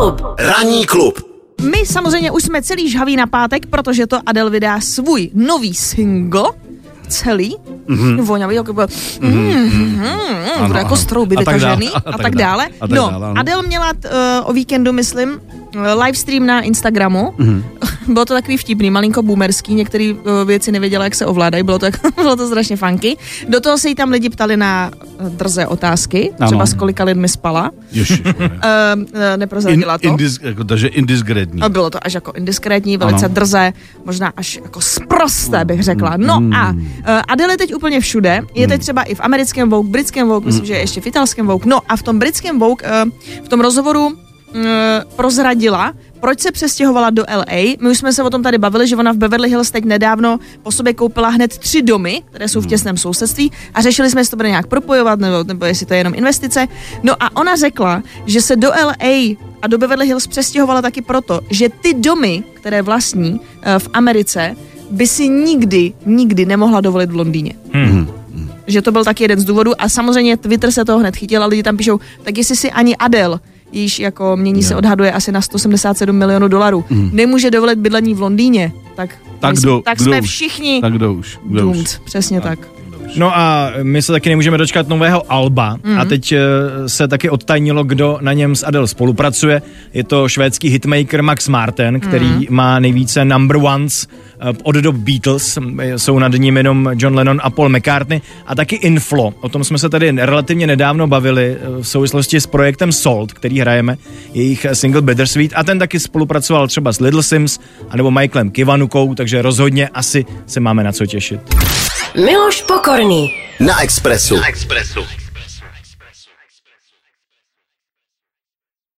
klub. Ranní klub. My samozřejmě už jsme celý žhaví na pátek, protože to Adele vydá svůj nový single, celý, mm-hmm. voňavý, jako byl, mm, mm, mm, bude jako strouby A tak vytažený dále, a, tak dále. a tak no, dále, ano. Adele měla uh, o víkendu, myslím, eh, live stream na Instagramu. Mm-hmm. Bylo to takový vtipný, malinko boomerský, některé uh, věci nevěděla, jak se ovládají, bylo to, jako, bylo to strašně funky. Do toho se jí tam lidi ptali na eh, drze otázky, Ano. třeba s kolika lidmi spala. Uh, neprozradila to. indis, jako, takže indiskrétní. A bylo to až jako indiskrétní, velice Ano. drze, možná až jako sprosté bych řekla. No a uh, Adele teď úplně všude. Je teď třeba i v americkém Vogue, britském Vogue, myslím, že je ještě v italském Vogue. No a v tom britském Vogue, uh, v tom rozhovoru uh, prozradila, proč se přestěhovala do LA. My už jsme se o tom tady bavili, že ona v Beverly Hills teď nedávno po sobě koupila hned tři domy, které jsou v těsném sousedství a řešili jsme, jestli to bude nějak propojovat nebo, nebo jestli to je jenom investice. No a ona řekla, že se do LA a do Beverly Hills přestěhovala taky proto, že ty domy, které vlastní eh, v Americe, by si nikdy, nikdy nemohla dovolit v Londýně. Že to byl taky jeden z důvodů a samozřejmě Twitter se toho hned chytil a lidi tam píšou, tak jestli si ani Adele již jako mění se odhaduje asi na 177 milionů dolarů. Nemůže dovolit bydlení v Londýně, tak, Tak jsme- kdo- tak kdo jsme už? všichni Tak kdo už? Kdo doomed, už? přesně tak. No a my se taky nemůžeme dočkat nového Alba Mhm. mm. a teď eh, se taky odtajnilo, kdo na něm s Adele spolupracuje. Je to švédský hitmaker Max Martin, který Mhm. mm. má nejvíce number ones od dob Beatles, eh, jsou nad ním jenom John Lennon a Paul McCartney a taky Inflo. O tom jsme se tady relativně nedávno bavili eh, v souvislosti s projektem Salt, který hrajeme, jejich eh, single Bittersweet a ten taky spolupracoval třeba s Little Sims anebo Michaelem Kivanukou, takže rozhodně asi se máme na co těšit. Miloš Pokorný. Na Expressu. Na Expressu.